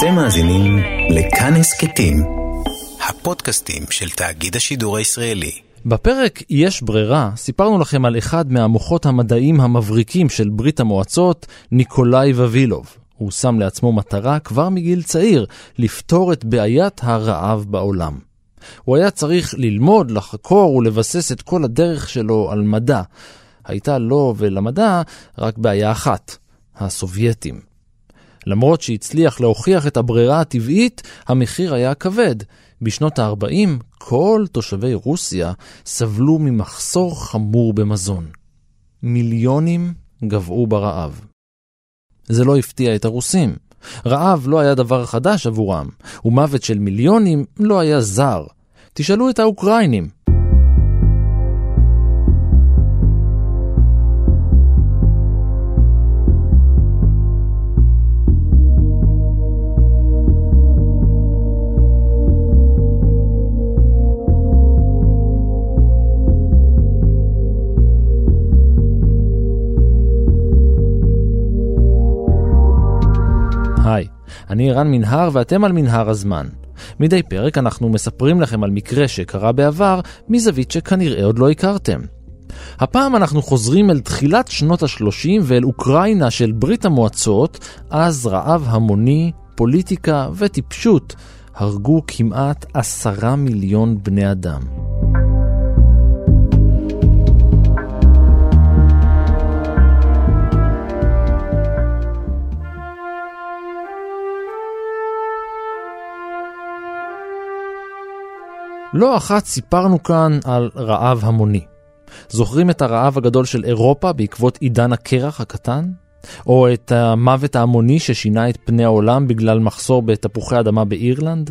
אתם מאזינים לכאן הסכתים, הפודקאסטים של תאגיד השידור הישראלי. בפרק יש ברירה סיפרנו לכם על אחד מהמוחות המדעיים המבריקים של ברית המועצות, ניקולאי ווילוב. הוא שם לעצמו מטרה כבר מגיל צעיר לפתור את בעיית הרעב בעולם. הוא היה צריך ללמוד, לחקור ולבסס את כל הדרך שלו על מדע. הייתה לו ולמדע רק בעיה אחת, הסובייטים. למרות שהצליח להוכיח את הברירה הטבעית, המחיר היה כבד. בשנות ה-40 כל תושבי רוסיה סבלו ממחסור חמור במזון. מיליונים גבעו ברעב. זה לא הפתיע את הרוסים. רעב לא היה דבר חדש עבורם, ומוות של מיליונים לא היה זר. תשאלו את האוקראינים, היי, אני ערן מנהר ואתם על מנהר הזמן. מדי פרק אנחנו מספרים לכם על מקרה שקרה בעבר מזווית שכנראה עוד לא הכרתם. הפעם אנחנו חוזרים אל תחילת שנות ה-30 ואל אוקראינה של ברית המועצות, אז רעב המוני, פוליטיקה וטיפשות הרגו כמעט עשרה מיליון בני אדם. לא אחת סיפרנו כאן על רעב המוני. זוכרים את הרעב הגדול של אירופה בעקבות עידן הקרח הקטן? או את המוות ההמוני ששינה את פני העולם בגלל מחסור בתפוחי אדמה באירלנד?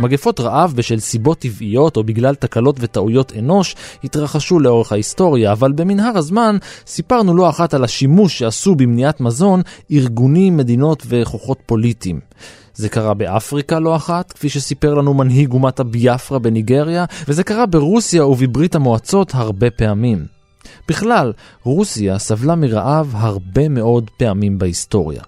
מגפות רעב בשל סיבות טבעיות או בגלל תקלות וטעויות אנוש התרחשו לאורך ההיסטוריה, אבל במנהר הזמן סיפרנו לא אחת על השימוש שעשו במניעת מזון ארגונים, מדינות וכוחות פוליטיים. זה קרה באפריקה לא אחת, כפי שסיפר לנו מנהיג אומת הביאפרה בניגריה, וזה קרה ברוסיה ובברית המועצות הרבה פעמים. בכלל, רוסיה סבלה מרעב הרבה מאוד פעמים בהיסטוריה.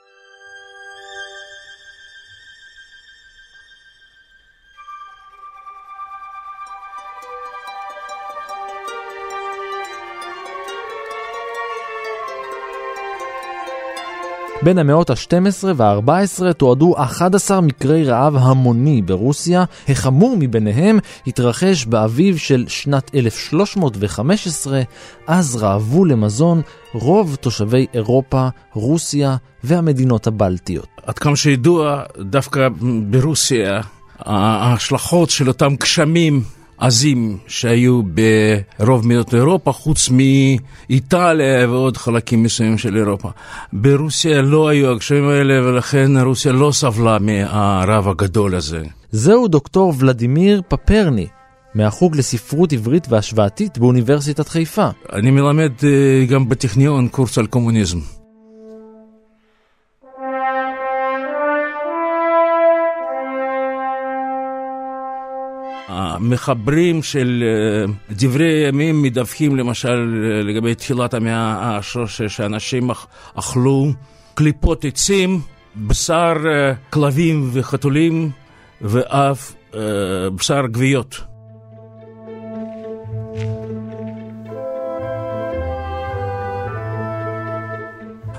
בין המאות ה-12 וה-14 תועדו 11 מקרי רעב המוני ברוסיה, החמור מביניהם התרחש באביב של שנת 1315, אז רעבו למזון רוב תושבי אירופה, רוסיה והמדינות הבלטיות. עד כמה שידוע, דווקא ברוסיה, ההשלכות של אותם גשמים עזים שהיו ברוב מדינות אירופה, חוץ מאיטליה ועוד חלקים מסוימים של אירופה. ברוסיה לא היו הגשמים האלה, ולכן רוסיה לא סבלה מהרב הגדול הזה. זהו דוקטור ולדימיר פפרני, מהחוג לספרות עברית והשוואתית באוניברסיטת חיפה. אני מלמד אה, גם בטכניון קורס על קומוניזם. המחברים של אה, דברי ימים מדווחים למשל אה, לגבי תחילת המאה ה-13 שאנשים אכלו קליפות עצים, בשר אה, כלבים וחתולים ואף בשר גוויות.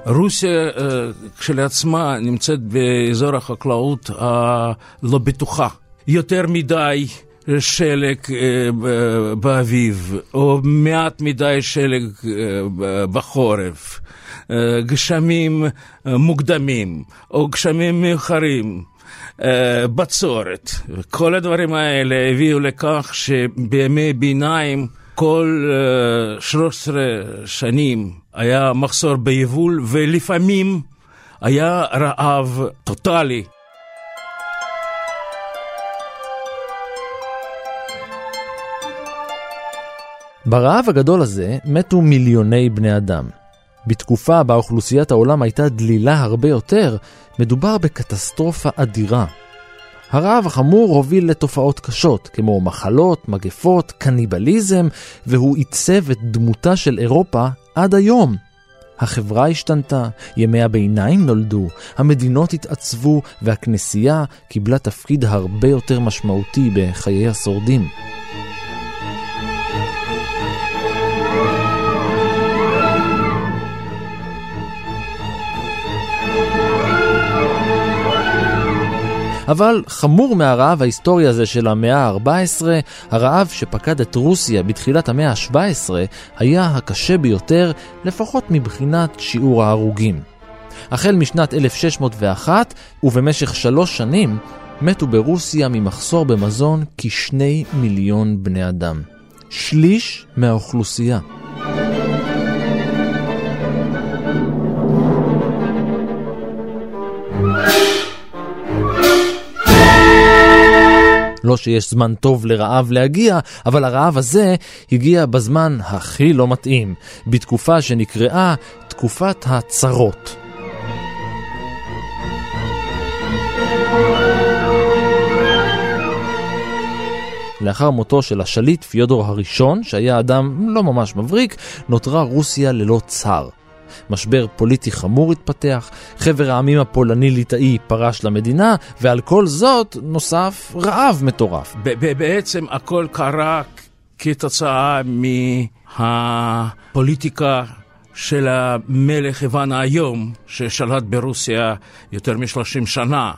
רוסיה כשלעצמה נמצאת באזור החקלאות הלא בטוחה. יותר מדי שלג אה, באביב, או מעט מדי שלג אה, בחורף, אה, גשמים מוקדמים, או גשמים מאוחרים. בצורת. כל הדברים האלה הביאו לכך שבימי ביניים כל 13 שנים היה מחסור ביבול ולפעמים היה רעב טוטאלי. ברעב הגדול הזה מתו מיליוני בני אדם. בתקופה בה אוכלוסיית העולם הייתה דלילה הרבה יותר, מדובר בקטסטרופה אדירה. הרעב החמור הוביל לתופעות קשות, כמו מחלות, מגפות, קניבליזם, והוא עיצב את דמותה של אירופה עד היום. החברה השתנתה, ימי הביניים נולדו, המדינות התעצבו והכנסייה קיבלה תפקיד הרבה יותר משמעותי בחיי השורדים. אבל חמור מהרעב ההיסטורי הזה של המאה ה-14, הרעב שפקד את רוסיה בתחילת המאה ה-17 היה הקשה ביותר, לפחות מבחינת שיעור ההרוגים. החל משנת 1601 ובמשך שלוש שנים מתו ברוסיה ממחסור במזון כשני מיליון בני אדם. שליש מהאוכלוסייה. לא שיש זמן טוב לרעב להגיע, אבל הרעב הזה הגיע בזמן הכי לא מתאים, בתקופה שנקראה תקופת הצרות. לאחר מותו של השליט פיודור הראשון, שהיה אדם לא ממש מבריק, נותרה רוסיה ללא צר. משבר פוליטי חמור התפתח, חבר העמים הפולני-ליטאי פרש למדינה, ועל כל זאת נוסף רעב מטורף. בעצם הכל קרה כתוצאה מהפוליטיקה של המלך איוון היום, ששלט ברוסיה יותר מ-30 שנה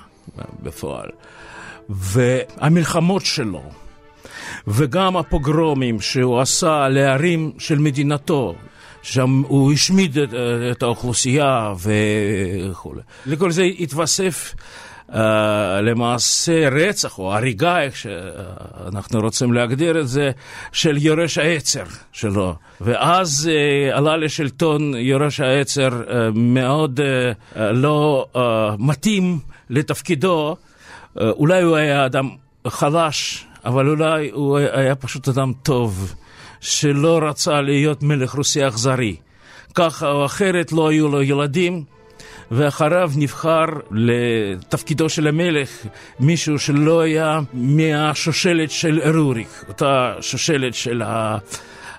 בפועל. והמלחמות שלו, וגם הפוגרומים שהוא עשה לערים של מדינתו, שם הוא השמיד את, את האוכלוסייה וכו'. לכל זה התווסף uh, למעשה רצח או הריגה, איך שאנחנו רוצים להגדיר את זה, של יורש העצר שלו. ואז uh, עלה לשלטון יורש העצר uh, מאוד uh, לא uh, מתאים לתפקידו. Uh, אולי הוא היה אדם חלש, אבל אולי הוא היה פשוט אדם טוב. שלא רצה להיות מלך רוסיה אכזרי. ככה או אחרת לא היו לו ילדים, ואחריו נבחר לתפקידו של המלך מישהו שלא היה מהשושלת של ארוריק, אותה שושלת של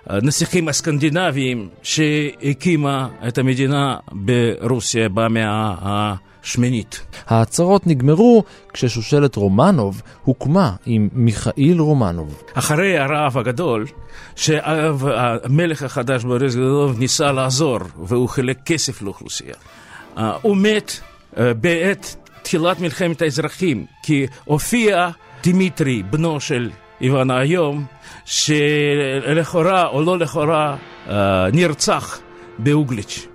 הנסיכים הסקנדינביים שהקימה את המדינה ברוסיה במאה ה... שמינית. ההצהרות נגמרו כששושלת רומנוב הוקמה עם מיכאיל רומנוב. אחרי הרעב הגדול, שהמלך החדש בוריס גדולוב ניסה לעזור והוא חילק כסף לאוכלוסייה. אה, הוא מת אה, בעת תחילת מלחמת האזרחים, כי הופיע דמיטרי, בנו של איוון היום, שלכאורה או לא לכאורה אה, נרצח באוגליץ'.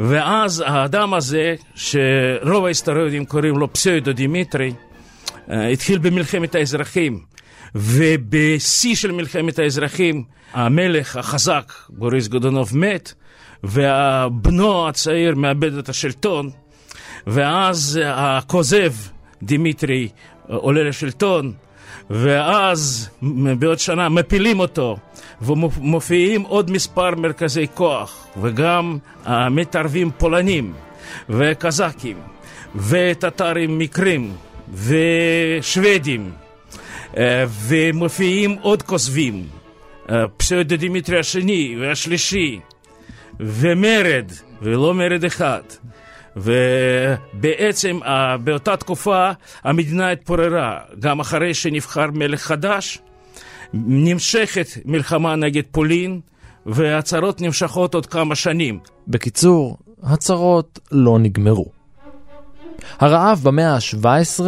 ואז האדם הזה, שרוב ההיסטוריונים קוראים לו פסאודו דימיטרי, אה, התחיל במלחמת האזרחים. ובשיא של מלחמת האזרחים, המלך החזק, בוריס גודונוב, מת, ובנו הצעיר מאבד את השלטון, ואז הכוזב, דימיטרי, עולה לשלטון, ואז בעוד שנה מפילים אותו, ומופיעים עוד מספר מרכזי כוח, וגם מתערבים פולנים וקזקים וטטרים מקרים ושוודים, אה, ומופיעים עוד כוזבים, אה, פסאודו דמיטרי השני והשלישי, ומרד, ולא מרד אחד. ובעצם באותה תקופה המדינה התפוררה, גם אחרי שנבחר מלך חדש, נמשכת מלחמה נגד פולין, והצהרות נמשכות עוד כמה שנים. בקיצור, הצהרות לא נגמרו. הרעב במאה ה-17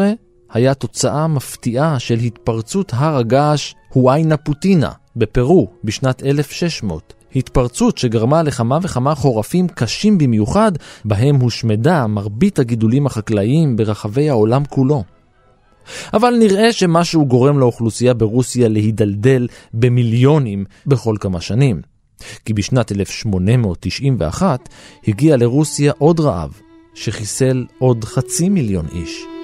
היה תוצאה מפתיעה של התפרצות הר הגעש הואיינה פוטינה בפרו בשנת 1600. התפרצות שגרמה לכמה וכמה חורפים קשים במיוחד, בהם הושמדה מרבית הגידולים החקלאיים ברחבי העולם כולו. אבל נראה שמשהו גורם לאוכלוסייה ברוסיה להידלדל במיליונים בכל כמה שנים. כי בשנת 1891 הגיע לרוסיה עוד רעב, שחיסל עוד חצי מיליון איש.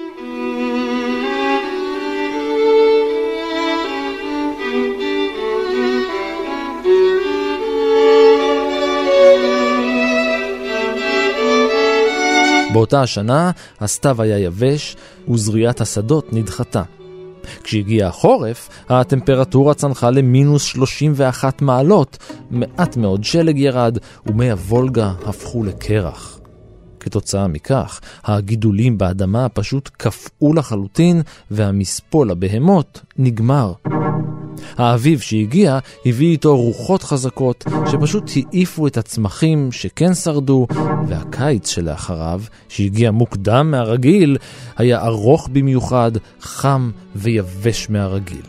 באותה השנה הסתיו היה יבש וזריעת השדות נדחתה. כשהגיע החורף, הטמפרטורה צנחה למינוס 31 מעלות, מעט מאוד שלג ירד, ומי הוולגה הפכו לקרח. כתוצאה מכך, הגידולים באדמה פשוט קפאו לחלוטין, והמספול הבהמות נגמר. האביב שהגיע הביא איתו רוחות חזקות שפשוט העיפו את הצמחים שכן שרדו, והקיץ שלאחריו, שהגיע מוקדם מהרגיל, היה ארוך במיוחד, חם ויבש מהרגיל.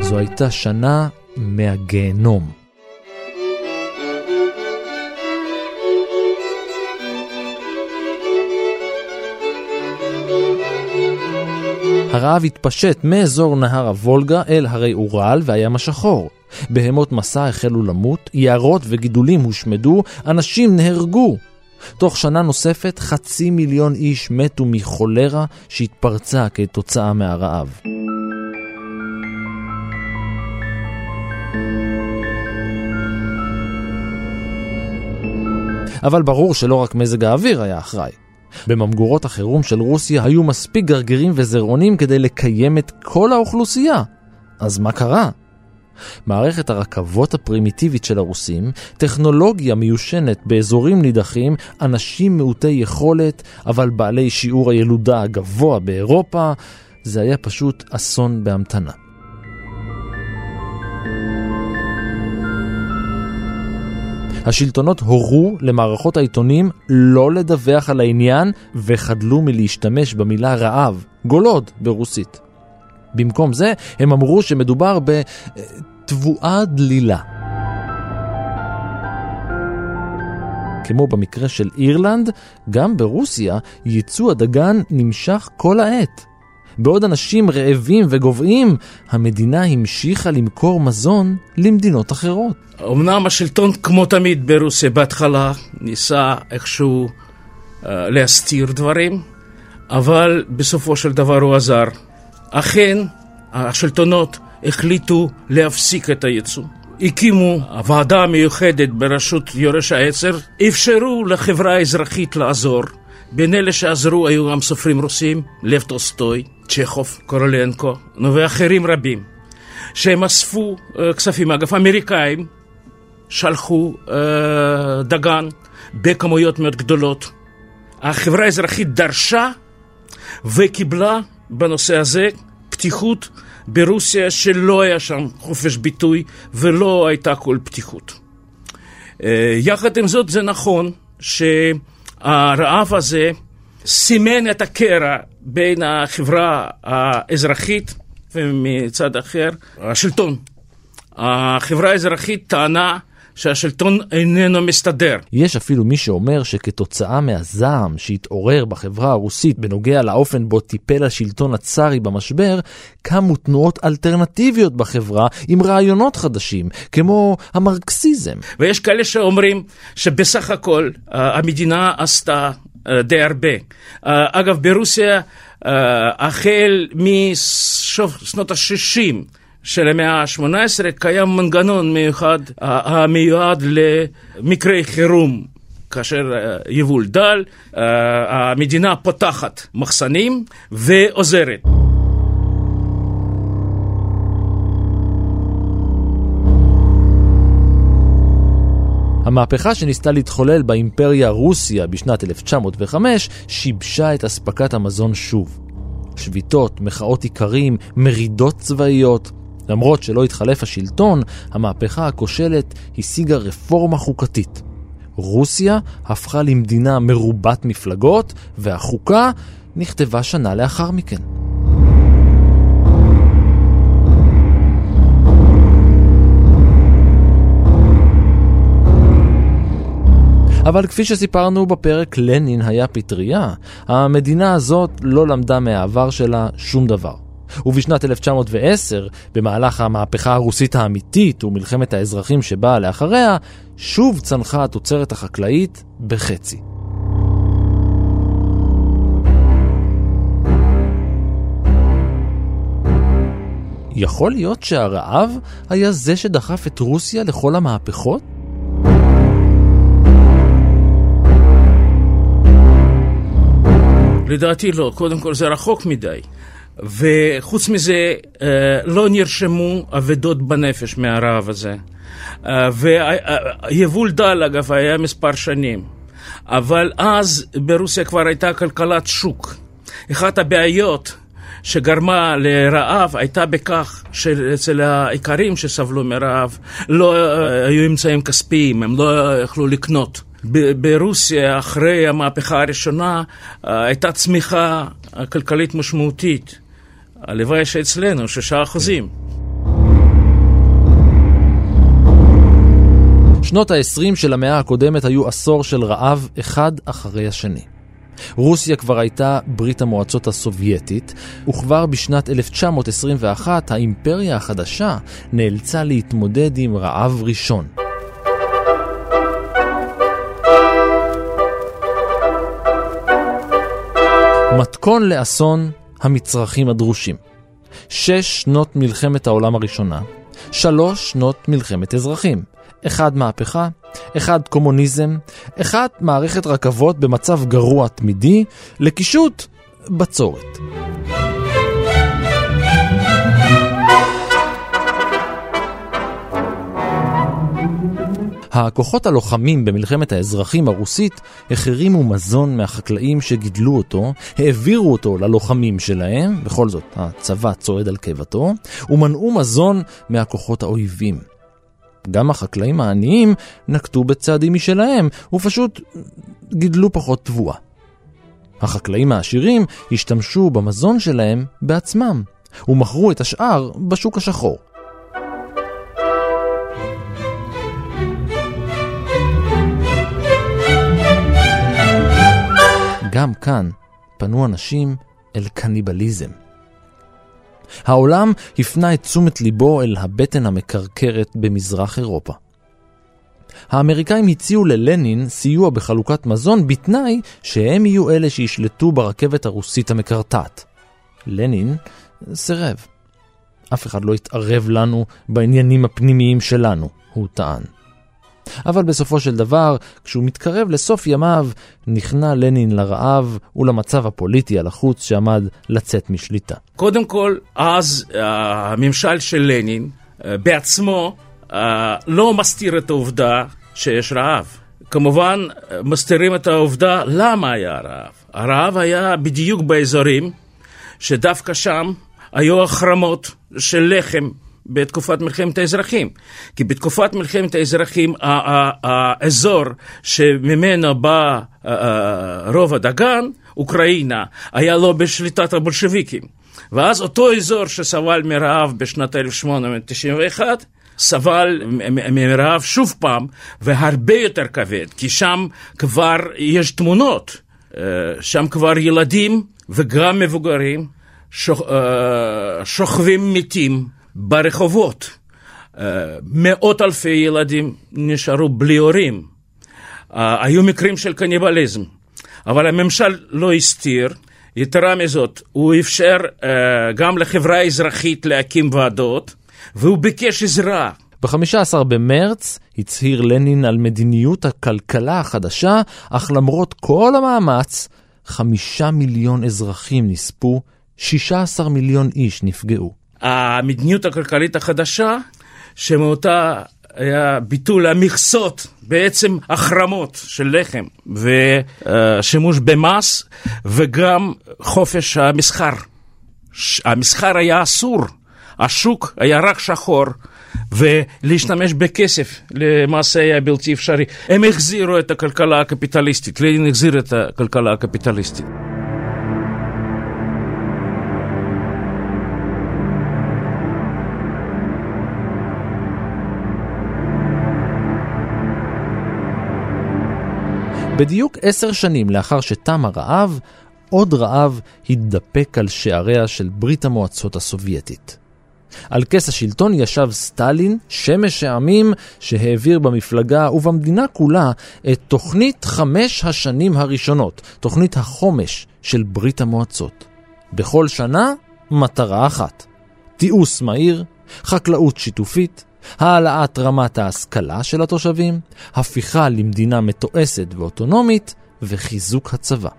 זו הייתה שנה מהגיהנום. הרעב התפשט מאזור נהר הוולגה אל הרי אורל והים השחור. בהמות מסע החלו למות, יערות וגידולים הושמדו, אנשים נהרגו. תוך שנה נוספת חצי מיליון איש מתו מחולרה שהתפרצה כתוצאה מהרעב. אבל ברור שלא רק מזג האוויר היה אחראי. בממגורות החירום של רוסיה היו מספיק גרגירים וזרעונים כדי לקיים את כל האוכלוסייה. אז מה קרה? מערכת הרכבות הפרימיטיבית של הרוסים, טכנולוגיה מיושנת באזורים נידחים, אנשים מעוטי יכולת, אבל בעלי שיעור הילודה הגבוה באירופה, זה היה פשוט אסון בהמתנה. השלטונות הורו למערכות העיתונים לא לדווח על העניין וחדלו מלהשתמש במילה רעב, גולוד ברוסית. במקום זה, הם אמרו שמדובר בתבואה דלילה. כמו במקרה של אירלנד, גם ברוסיה ייצוא הדגן נמשך כל העת. בעוד אנשים רעבים וגוועים, המדינה המשיכה למכור מזון למדינות אחרות. אמנם השלטון, כמו תמיד ברוסיה, בהתחלה ניסה איכשהו uh, להסתיר דברים, אבל בסופו של דבר הוא עזר. אכן, השלטונות החליטו להפסיק את הייצוא. הקימו ועדה מיוחדת בראשות יורש העצר, אפשרו לחברה האזרחית לעזור. בין אלה שעזרו היו גם סופרים רוסים, לב טוסטוי, צ'כוב, קורולנקו, ואחרים רבים, שהם אספו uh, כספים. אגב, אמריקאים שלחו uh, דגן בכמויות מאוד גדולות. החברה האזרחית דרשה וקיבלה בנושא הזה פתיחות ברוסיה שלא היה שם חופש ביטוי ולא הייתה כל פתיחות. Uh, יחד עם זאת זה נכון שהרעב הזה סימן את הקרע בין החברה האזרחית ומצד אחר השלטון. החברה האזרחית טענה שהשלטון איננו מסתדר. יש אפילו מי שאומר שכתוצאה מהזעם שהתעורר בחברה הרוסית בנוגע לאופן בו טיפל השלטון הצארי במשבר, קמו תנועות אלטרנטיביות בחברה עם רעיונות חדשים, כמו המרקסיזם. ויש כאלה שאומרים שבסך הכל המדינה עשתה די הרבה. אגב, ברוסיה, החל מסוף שנות ה-60 של המאה ה-18 קיים מנגנון מיוחד המיועד למקרי חירום. כאשר יבול דל, המדינה פותחת מחסנים ועוזרת. המהפכה שניסתה להתחולל באימפריה רוסיה בשנת 1905 שיבשה את אספקת המזון שוב. שביתות, מחאות איכרים, מרידות צבאיות. למרות שלא התחלף השלטון, המהפכה הכושלת השיגה רפורמה חוקתית. רוסיה הפכה למדינה מרובת מפלגות, והחוקה נכתבה שנה לאחר מכן. אבל כפי שסיפרנו בפרק, לנין היה פטריה. המדינה הזאת לא למדה מהעבר שלה שום דבר. ובשנת 1910, במהלך המהפכה הרוסית האמיתית ומלחמת האזרחים שבאה לאחריה, שוב צנחה התוצרת החקלאית בחצי. יכול להיות שהרעב היה זה שדחף את רוסיה לכל המהפכות? לדעתי לא, קודם כל זה רחוק מדי. וחוץ מזה, אה, לא נרשמו אבדות בנפש מהרעב הזה. אה, ויבול דל, אגב, היה מספר שנים. אבל אז ברוסיה כבר הייתה כלכלת שוק. אחת הבעיות שגרמה לרעב הייתה בכך שאצל האיכרים שסבלו מרעב לא אה, היו אמצעים כספיים, הם לא יכלו לקנות. ברוסיה, אחרי המהפכה הראשונה, הייתה צמיחה כלכלית משמעותית. הלוואי שאצלנו, שישה אחוזים. שנות ה-20 של המאה הקודמת היו עשור של רעב אחד אחרי השני. רוסיה כבר הייתה ברית המועצות הסובייטית, וכבר בשנת 1921 האימפריה החדשה נאלצה להתמודד עם רעב ראשון. מתכון לאסון המצרכים הדרושים. שש שנות מלחמת העולם הראשונה, שלוש שנות מלחמת אזרחים. אחד מהפכה, אחד קומוניזם, אחד מערכת רכבות במצב גרוע תמידי, לקישוט בצורת. הכוחות הלוחמים במלחמת האזרחים הרוסית החרימו מזון מהחקלאים שגידלו אותו, העבירו אותו ללוחמים שלהם, בכל זאת הצבא צועד על קיבתו, ומנעו מזון מהכוחות האויבים. גם החקלאים העניים נקטו בצעדים משלהם, ופשוט גידלו פחות תבואה. החקלאים העשירים השתמשו במזון שלהם בעצמם, ומכרו את השאר בשוק השחור. גם כאן פנו אנשים אל קניבליזם. העולם הפנה את תשומת ליבו אל הבטן המקרקרת במזרח אירופה. האמריקאים הציעו ללנין סיוע בחלוקת מזון בתנאי שהם יהיו אלה שישלטו ברכבת הרוסית המקרטעת. לנין סירב. אף אחד לא יתערב לנו בעניינים הפנימיים שלנו, הוא טען. אבל בסופו של דבר, כשהוא מתקרב לסוף ימיו, נכנע לנין לרעב ולמצב הפוליטי הלחוץ שעמד לצאת משליטה. קודם כל, אז הממשל של לנין אה, בעצמו אה, לא מסתיר את העובדה שיש רעב. כמובן, מסתירים את העובדה למה היה רעב. הרעב היה בדיוק באזורים שדווקא שם היו החרמות של לחם בתקופת מלחמת האזרחים. כי בתקופת מלחמת האזרחים, האזור שממנו בא רוב הדגן, אוקראינה, היה לא בשליטת הבולשביקים. ואז אותו אזור שסבל מרעב בשנת 1891, סבל מרעב שוב פעם, והרבה יותר כבד, כי שם כבר יש תמונות, אה, שם כבר ילדים וגם מבוגרים אה, שוכבים מתים. ברחובות. אה, מאות אלפי ילדים נשארו בלי הורים. אה, היו מקרים של קניבליזם, אבל הממשל לא הסתיר. יתרה מזאת, הוא אפשר uh, גם לחברה האזרחית להקים ועדות, והוא ביקש עזרה. ב-15 במרץ הצהיר לנין על מדיניות הכלכלה החדשה, אך למרות כל המאמץ, חמישה מיליון אזרחים נספו, 16 מיליון איש נפגעו. המדיניות הכלכלית החדשה, שמאותה היה ביטול המכסות, בעצם החרמות של לחם ושימוש במס וגם חופש המסחר. המסחר היה אסור, השוק היה רק שחור. ולהשתמש בכסף למעשה היה בלתי אפשרי. הם החזירו את הכלכלה הקפיטליסטית, לנין החזיר את הכלכלה הקפיטליסטית. בדיוק עשר שנים לאחר שתם הרעב, עוד רעב התדפק על שעריה של ברית המועצות הסובייטית. על כס השלטון ישב סטלין, שמש העמים, שהעביר במפלגה ובמדינה כולה את תוכנית חמש השנים הראשונות, תוכנית החומש של ברית המועצות. בכל שנה, מטרה אחת: תיעוש מהיר, חקלאות שיתופית, העלאת רמת ההשכלה של התושבים, הפיכה למדינה מתועסת ואוטונומית וחיזוק הצבא.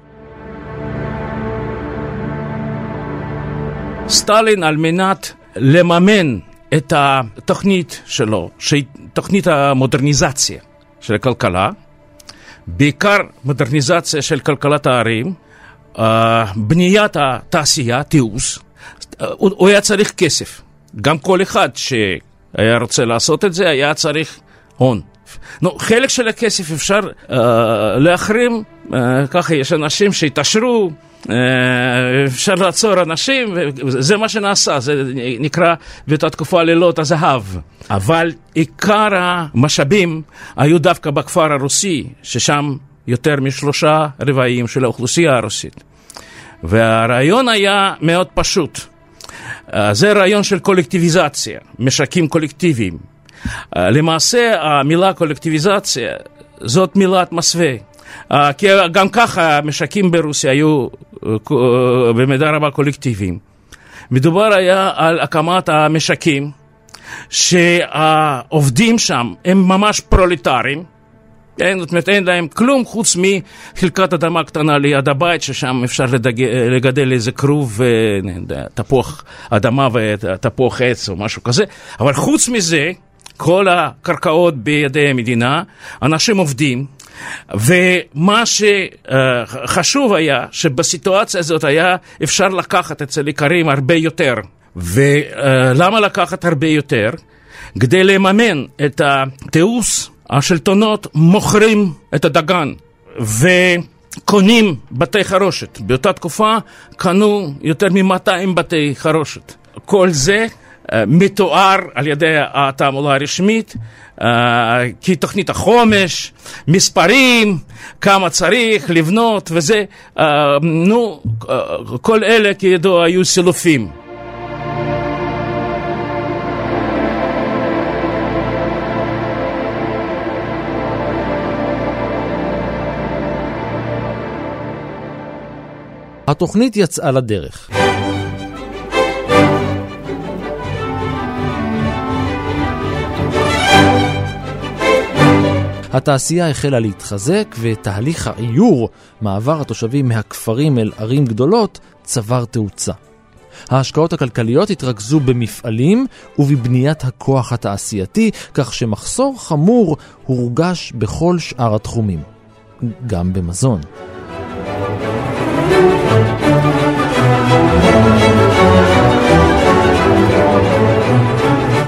סטלין על מנת לממן את התוכנית שלו, שהיא תוכנית המודרניזציה של הכלכלה, בעיקר מודרניזציה של כלכלת הערים, אה, בניית התעשייה, תיעוש, הוא היה צריך כסף. גם כל אחד שהיה רוצה לעשות את זה היה צריך הון. נו, חלק של הכסף אפשר uh, להחרים, uh, ככה יש אנשים שהתעשרו, uh, אפשר לעצור אנשים, וזה מה שנעשה, זה נקרא באותה תקופה לילות הזהב. אבל עיקר המשאבים היו דווקא בכפר הרוסי, ששם יותר משלושה רבעים של האוכלוסייה הרוסית. והרעיון היה מאוד פשוט. זה רעיון של קולקטיביזציה, משקים קולקטיביים. למעשה המילה קולקטיביזציה זאת מילת מסווה. כי גם ככה המשקים ברוסיה היו במידה רבה קולקטיביים. מדובר היה על הקמת המשקים שהעובדים שם הם ממש פרולטרים, כן? זאת אומרת אין להם כלום חוץ מחלקת אדמה קטנה ליד הבית ששם אפשר לדג... לגדל איזה כרוב, תפוח אדמה ותפוח עץ או משהו כזה, אבל חוץ מזה כל הקרקעות בידי המדינה, אנשים עובדים, ומה שחשוב היה שבסיטואציה הזאת היה אפשר לקחת אצל איכרים הרבה יותר. ולמה לקחת הרבה יותר? כדי לממן את התיעוש, השלטונות מוכרים את הדגן. וקונים בתי חרושת. באותה תקופה קנו יותר מ-200 בתי חרושת. כל זה מתואר על ידי התעמולה הרשמית כתוכנית החומש, מספרים, כמה צריך לבנות וזה, נו, כל אלה כידוע היו סילופים. התוכנית יצאה לדרך. התעשייה החלה להתחזק ותהליך העיור, מעבר התושבים מהכפרים אל ערים גדולות, צבר תאוצה. ההשקעות הכלכליות התרכזו במפעלים ובבניית הכוח התעשייתי, כך שמחסור חמור הורגש בכל שאר התחומים, גם במזון.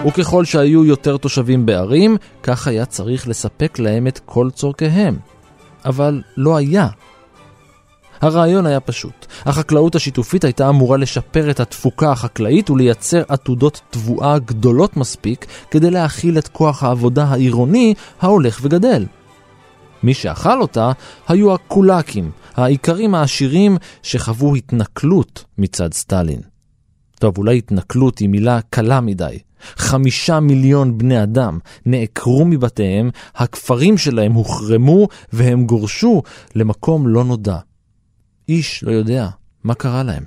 וככל שהיו יותר תושבים בערים, כך היה צריך לספק להם את כל צורכיהם. אבל לא היה. הרעיון היה פשוט. החקלאות השיתופית הייתה אמורה לשפר את התפוקה החקלאית ולייצר עתודות תבואה גדולות מספיק כדי להכיל את כוח העבודה העירוני ההולך וגדל. מי שאכל אותה היו הקולאקים, האיכרים העשירים שחוו התנכלות מצד סטלין. טוב, אולי התנכלות היא מילה קלה מדי. חמישה מיליון בני אדם נעקרו מבתיהם, הכפרים שלהם הוחרמו והם גורשו למקום לא נודע. איש לא יודע מה קרה להם.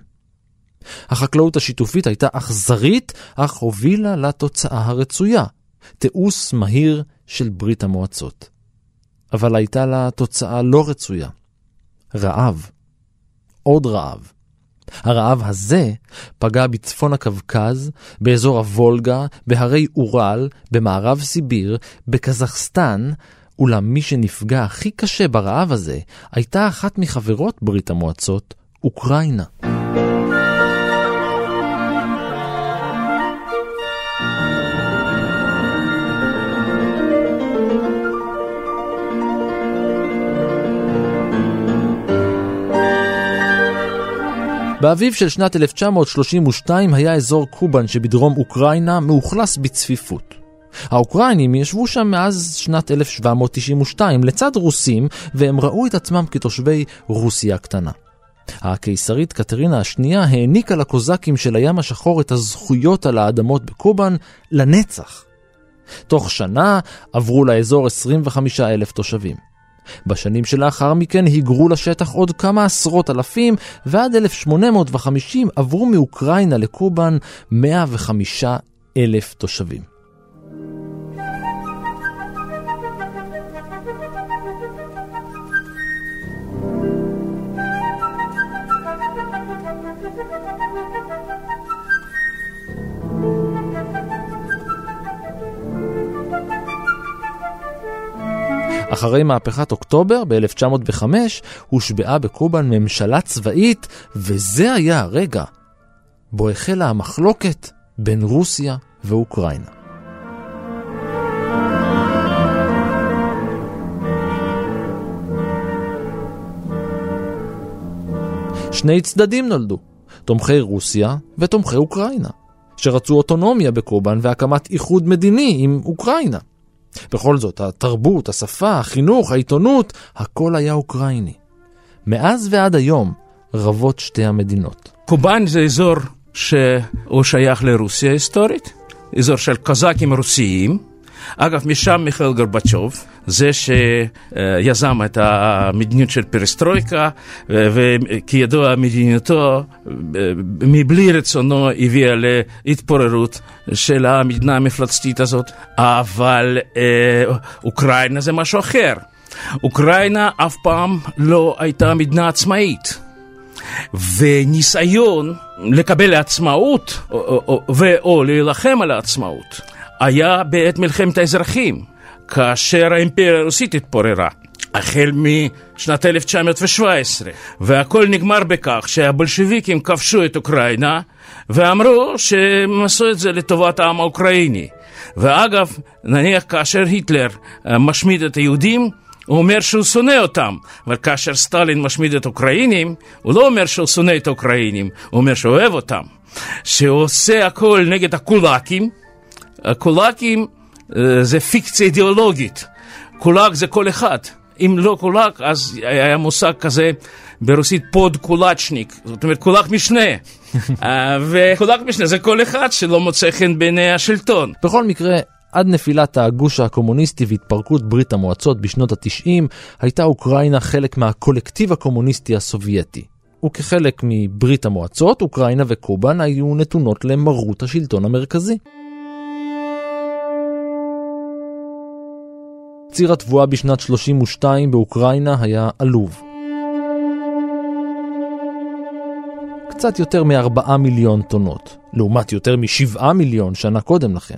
החקלאות השיתופית הייתה אכזרית, אך הובילה לתוצאה הרצויה, תיעוש מהיר של ברית המועצות. אבל הייתה לה תוצאה לא רצויה, רעב. עוד רעב. הרעב הזה פגע בצפון הקווקז, באזור הוולגה, בהרי אורל, במערב סיביר, בקזחסטן, אולם מי שנפגע הכי קשה ברעב הזה הייתה אחת מחברות ברית המועצות, אוקראינה. באביב של שנת 1932 היה אזור קובן שבדרום אוקראינה מאוכלס בצפיפות. האוקראינים ישבו שם מאז שנת 1792 לצד רוסים, והם ראו את עצמם כתושבי רוסיה הקטנה. הקיסרית קטרינה השנייה העניקה לקוזקים של הים השחור את הזכויות על האדמות בקובן לנצח. תוך שנה עברו לאזור 25 אלף תושבים. בשנים שלאחר מכן היגרו לשטח עוד כמה עשרות אלפים, ועד 1850 עברו מאוקראינה לקובן 105 אלף תושבים. אחרי מהפכת אוקטובר ב-1905 הושבעה בקובן ממשלה צבאית, וזה היה הרגע בו החלה המחלוקת בין רוסיה ואוקראינה. שני צדדים נולדו, תומכי רוסיה ותומכי אוקראינה, שרצו אוטונומיה בקובן והקמת איחוד מדיני עם אוקראינה. בכל זאת, התרבות, השפה, החינוך, העיתונות, הכל היה אוקראיני. מאז ועד היום רבות שתי המדינות. קובאן זה אזור שהוא שייך לרוסיה היסטורית, אזור של קזקים רוסיים. אגב, משם מיכאל גרבצ'וב, זה שיזם את המדיניות של פרסטרויקה, וכידוע מדיניותו, מבלי רצונו, הביאה להתפוררות של המדינה המפלצתית הזאת, אבל אה, אוקראינה זה משהו אחר. אוקראינה אף פעם לא הייתה מדינה עצמאית. וניסיון לקבל עצמאות ו/או להילחם על העצמאות היה בעת מלחמת האזרחים, כאשר האימפריה הרוסית התפוררה. החל משנת 1917, והכל נגמר בכך שהבולשביקים כבשו את אוקראינה ואמרו שהם עשו את זה לטובת העם האוקראיני. ואגב, נניח כאשר היטלר אה, משמיד את היהודים, הוא אומר שהוא שונא אותם, אבל כאשר סטלין משמיד את האוקראינים, הוא לא אומר שהוא שונא את האוקראינים, הוא אומר שהוא אוהב אותם. שהוא עושה הכל נגד הקולאקים, הקולאקים אה, זה פיקציה אידיאולוגית. קולאק זה כל אחד. אם לא קולאק, אז היה מושג כזה ברוסית подкулачник, זאת אומרת קולאק משנה. אה, וקולאק משנה זה כל אחד שלא מוצא חן בעיני השלטון. בכל מקרה, עד נפילת הגוש הקומוניסטי והתפרקות ברית המועצות בשנות התשעים, הייתה אוקראינה חלק מהקולקטיב הקומוניסטי הסובייטי. וכחלק מברית המועצות, אוקראינה וקובן היו נתונות למרות השלטון המרכזי. ציר התבואה בשנת 32 באוקראינה היה עלוב. קצת יותר מ-4 מיליון טונות, לעומת יותר מ-7 מיליון שנה קודם לכן.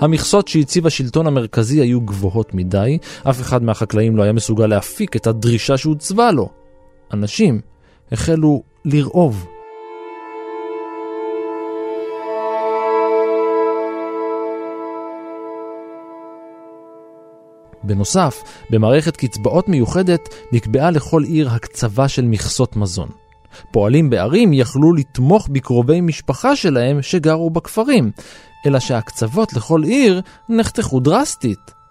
המכסות שהציב השלטון המרכזי היו גבוהות מדי, אף אחד מהחקלאים לא היה מסוגל להפיק את הדרישה שהוצבה לו. אנשים החלו לרעוב. בנוסף, במערכת קצבאות מיוחדת נקבעה לכל עיר הקצבה של מכסות מזון. פועלים בערים יכלו לתמוך בקרובי משפחה שלהם שגרו בכפרים, אלא שההקצוות לכל עיר נחתכו דרסטית.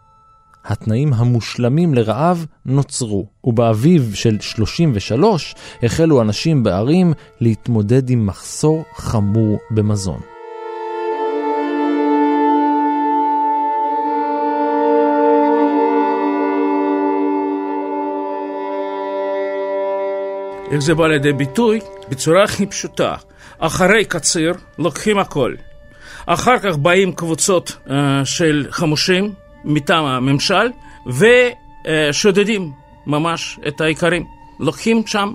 התנאים המושלמים לרעב נוצרו, ובאביב של 33 החלו אנשים בערים להתמודד עם מחסור חמור במזון. איך זה בא לידי ביטוי? בצורה הכי פשוטה. אחרי קציר לוקחים הכל. אחר כך באים קבוצות uh, של חמושים מטעם הממשל ושודדים ממש את האיכרים. לוקחים שם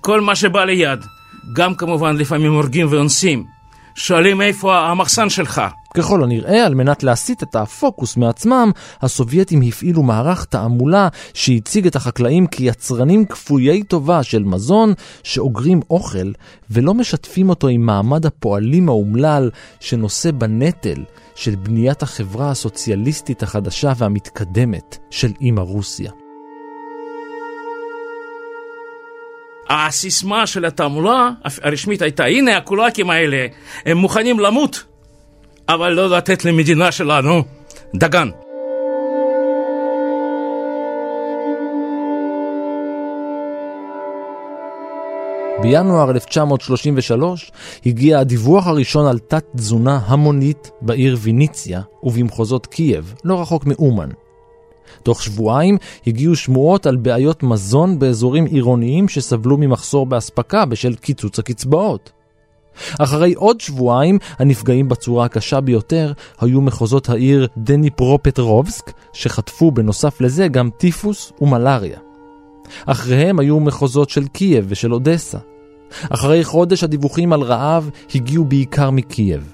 כל מה שבא ליד. גם כמובן לפעמים הורגים ואונסים. שואלים איפה המחסן שלך. ככל הנראה, על מנת להסיט את הפוקוס מעצמם, הסובייטים הפעילו מערך תעמולה שהציג את החקלאים כיצרנים כפויי טובה של מזון שאוגרים אוכל ולא משתפים אותו עם מעמד הפועלים האומלל שנושא בנטל של בניית החברה הסוציאליסטית החדשה והמתקדמת של אימא רוסיה. הסיסמה של התעמולה הרשמית הייתה, הנה הקולאקים האלה, הם מוכנים למות, אבל לא לתת למדינה שלנו דגן. בינואר 1933 הגיע הדיווח הראשון על תת-תזונה המונית בעיר ויניצה ובמחוזות קייב, לא רחוק מאומן. תוך שבועיים הגיעו שמועות על בעיות מזון באזורים עירוניים שסבלו ממחסור באספקה בשל קיצוץ הקצבאות. אחרי עוד שבועיים, הנפגעים בצורה הקשה ביותר היו מחוזות העיר דניפרופטרובסק, שחטפו בנוסף לזה גם טיפוס ומלאריה. אחריהם היו מחוזות של קייב ושל אודסה. אחרי חודש הדיווחים על רעב הגיעו בעיקר מקייב.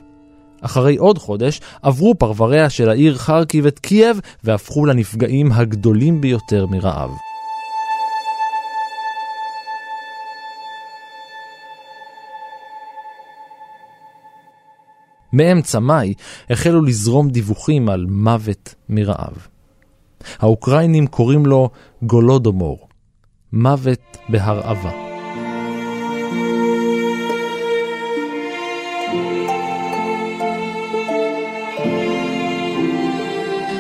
אחרי עוד חודש עברו פרבריה של העיר חרקיב את קייב והפכו לנפגעים הגדולים ביותר מרעב. מאמצע מאי החלו לזרום דיווחים על מוות מרעב. האוקראינים קוראים לו גולודומור, מוות בהרעבה.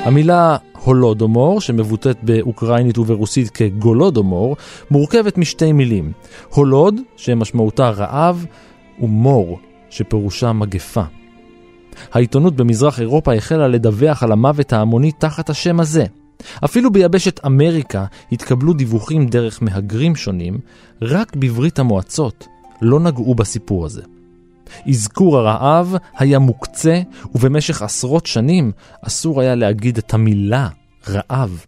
המילה הולודומור, שמבוטאת באוקראינית וברוסית כגולודומור, מורכבת משתי מילים. הולוד, שמשמעותה רעב, ומור, שפירושה מגפה. העיתונות במזרח אירופה החלה לדווח על המוות ההמוני תחת השם הזה. אפילו ביבשת אמריקה התקבלו דיווחים דרך מהגרים שונים, רק בברית המועצות לא נגעו בסיפור הזה. אזכור הרעב היה מוקצה, ובמשך עשרות שנים אסור היה להגיד את המילה רעב.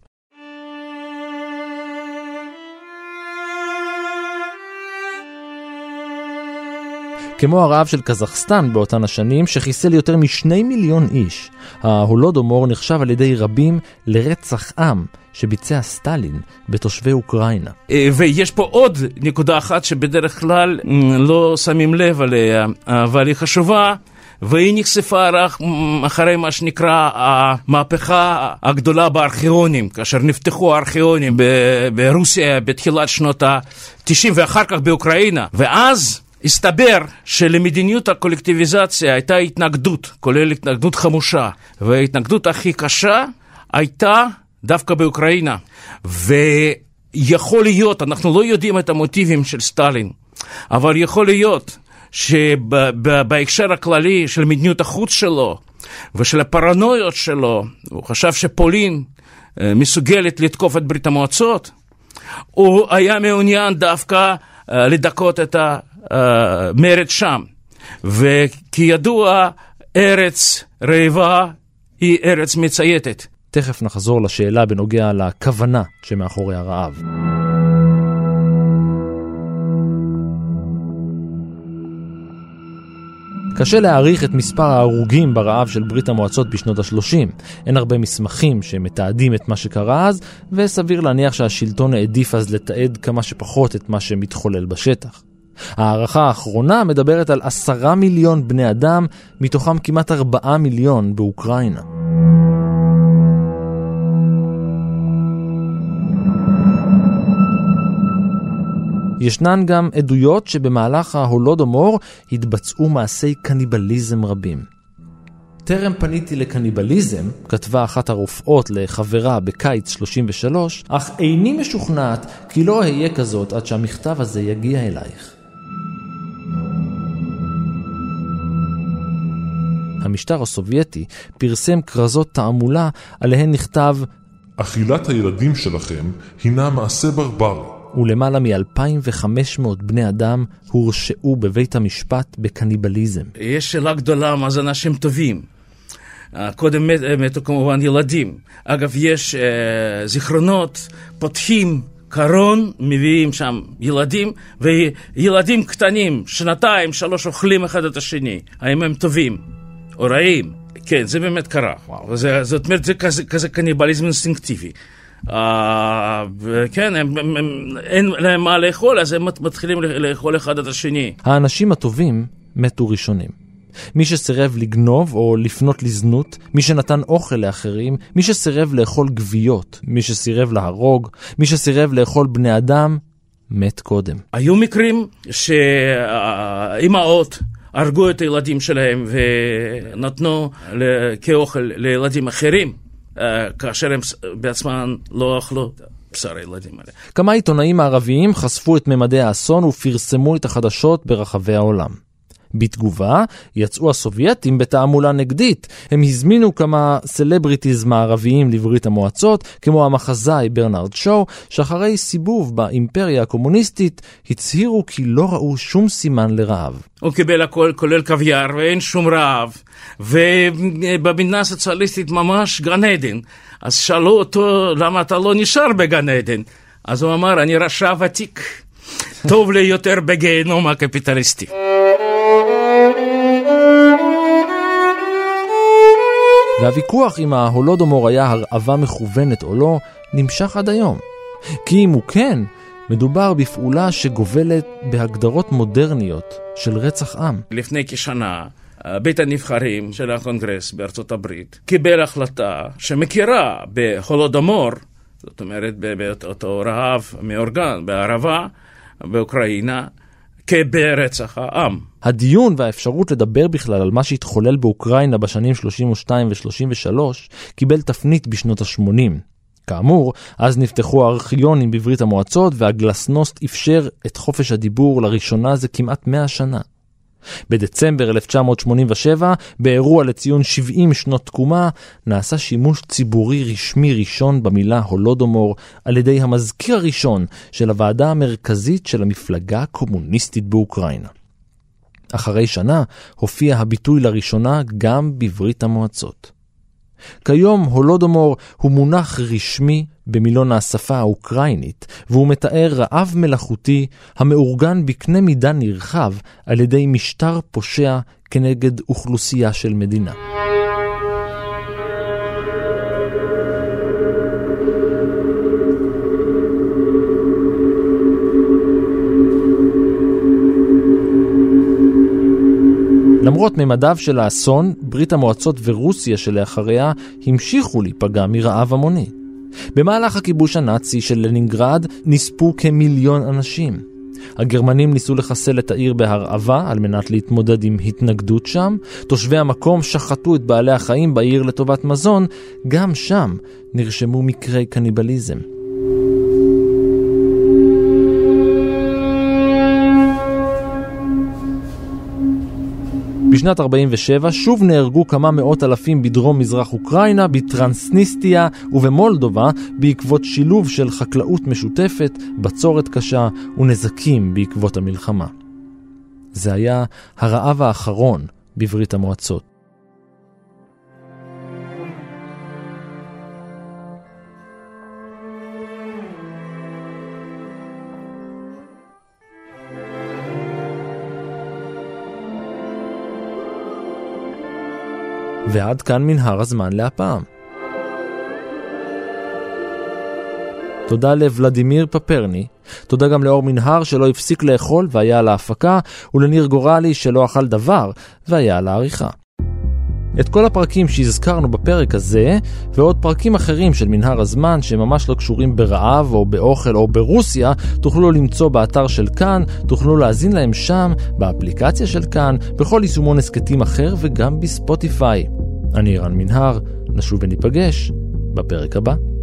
כמו הרעב של קזחסטן באותן השנים, שחיסל יותר משני מיליון איש. ההולודומור נחשב על ידי רבים לרצח עם שביצע סטלין בתושבי אוקראינה. אה, ויש פה עוד נקודה אחת שבדרך כלל לא שמים לב עליה, אבל היא חשובה. והיא נחשפה רק אחרי מה שנקרא המהפכה הגדולה בארכיונים, כאשר נפתחו הארכיונים ברוסיה בתחילת שנות ה-90 ואחר כך באוקראינה, ואז הסתבר שלמדיניות הקולקטיביזציה הייתה התנגדות, כולל התנגדות חמושה, וההתנגדות הכי קשה הייתה דווקא באוקראינה. ויכול להיות, אנחנו לא יודעים את המוטיבים של סטלין, אבל יכול להיות שבהקשר הכללי של מדיניות החוץ שלו ושל הפרנויות שלו, הוא חשב שפולין אה, מסוגלת לתקוף את ברית המועצות, הוא היה מעוניין דווקא אה, לדכות את המרד שם. וכידוע, ארץ רעבה היא ארץ מצייתת. תכף נחזור לשאלה בנוגע לכוונה שמאחורי הרעב. קשה להעריך את מספר ההרוגים ברעב של ברית המועצות בשנות ה-30. אין הרבה מסמכים שמתעדים את מה שקרה אז, וסביר להניח שהשלטון העדיף אז לתעד כמה שפחות את מה שמתחולל בשטח. ההערכה האחרונה מדברת על עשרה מיליון בני אדם, מתוכם כמעט ארבעה מיליון באוקראינה. ישנן גם עדויות שבמהלך ההולודומור התבצעו מעשי קניבליזם רבים. טרם פניתי לקניבליזם, כתבה אחת הרופאות לחברה בקיץ 33, אך איני משוכנעת כי לא אהיה כזאת עד שהמכתב הזה יגיע אלייך. המשטר הסובייטי פרסם כרזות תעמולה עליהן נכתב אכילת הילדים שלכם הינה מעשה ברברי. ולמעלה מ-2,500 בני אדם הורשעו בבית המשפט בקניבליזם. יש שאלה גדולה מה זה אנשים טובים. אה, קודם מתו כמובן ילדים. אגב, יש אה, זיכרונות, פותחים קרון, מביאים שם ילדים, וילדים קטנים, שנתיים, שלוש, אוכלים אחד את השני. האם הם טובים או רעים? כן, זה באמת קרה. וואו, זה, זאת אומרת, זה כזה, כזה קניבליזם אינסטינקטיבי. Uh, כן, הם, הם, הם, אין להם מה לאכול, אז הם מתחילים לאכול אחד את השני. האנשים הטובים מתו ראשונים. מי שסירב לגנוב או לפנות לזנות, מי שנתן אוכל לאחרים, מי שסירב לאכול גוויות, מי שסירב להרוג, מי שסירב לאכול בני אדם, מת קודם. היו מקרים שאימהות הרגו את הילדים שלהם ונתנו כאוכל לילדים אחרים. אה, כאשר הם בעצמם לא אכלו בשר הילדים האלה. כמה עיתונאים מערביים חשפו את ממדי האסון ופרסמו את החדשות ברחבי העולם. בתגובה, יצאו הסובייטים בתעמולה נגדית. הם הזמינו כמה סלבריטיז מערביים לברית המועצות, כמו המחזאי ברנרד שואו, שאחרי סיבוב באימפריה הקומוניסטית, הצהירו כי לא ראו שום סימן לרעב. הוא קיבל הכל, כולל קוויאר, ואין שום רעב. ובמדינה הסוציאליסטית ממש גן עדן. אז שאלו אותו, למה אתה לא נשאר בגן עדן? אז הוא אמר, אני רשע ותיק. טוב לי יותר בגיהנום הקפיטליסטי. והוויכוח אם ההולודומור היה הרעבה מכוונת או לא, נמשך עד היום. כי אם הוא כן, מדובר בפעולה שגובלת בהגדרות מודרניות של רצח עם. לפני כשנה, בית הנבחרים של הקונגרס בארצות הברית קיבל החלטה שמכירה בהולודומור, זאת אומרת באותו רעב מאורגן בערבה, באוקראינה, כברצח העם. הדיון והאפשרות לדבר בכלל על מה שהתחולל באוקראינה בשנים 32 ו-33 קיבל תפנית בשנות ה-80. כאמור, אז נפתחו הארכיונים בברית המועצות והגלסנוסט אפשר את חופש הדיבור לראשונה זה כמעט 100 שנה. בדצמבר 1987, באירוע לציון 70 שנות תקומה, נעשה שימוש ציבורי רשמי ראשון במילה הולודומור על ידי המזכיר הראשון של הוועדה המרכזית של המפלגה הקומוניסטית באוקראינה. אחרי שנה הופיע הביטוי לראשונה גם בברית המועצות. כיום הולודומור הוא מונח רשמי במילון השפה האוקראינית, והוא מתאר רעב מלאכותי המאורגן בקנה מידה נרחב על ידי משטר פושע כנגד אוכלוסייה של מדינה. למרות ממדיו של האסון, ברית המועצות ורוסיה שלאחריה המשיכו להיפגע מרעב המוני. במהלך הכיבוש הנאצי של לנינגרד נספו כמיליון אנשים. הגרמנים ניסו לחסל את העיר בהרעבה על מנת להתמודד עם התנגדות שם, תושבי המקום שחטו את בעלי החיים בעיר לטובת מזון, גם שם נרשמו מקרי קניבליזם. בשנת 47 שוב נהרגו כמה מאות אלפים בדרום מזרח אוקראינה, בטרנסניסטיה ובמולדובה בעקבות שילוב של חקלאות משותפת, בצורת קשה ונזקים בעקבות המלחמה. זה היה הרעב האחרון בברית המועצות. ועד כאן מנהר הזמן להפעם. תודה לוולדימיר פפרני, תודה גם לאור מנהר שלא הפסיק לאכול והיה על ההפקה, ולניר גורלי שלא אכל דבר והיה על העריכה. את כל הפרקים שהזכרנו בפרק הזה, ועוד פרקים אחרים של מנהר הזמן שממש לא קשורים ברעב או באוכל או ברוסיה, תוכלו למצוא באתר של כאן, תוכלו להאזין להם שם, באפליקציה של כאן, בכל יישומון הסכתים אחר וגם בספוטיפיי. אני רן מנהר, נשוב וניפגש בפרק הבא.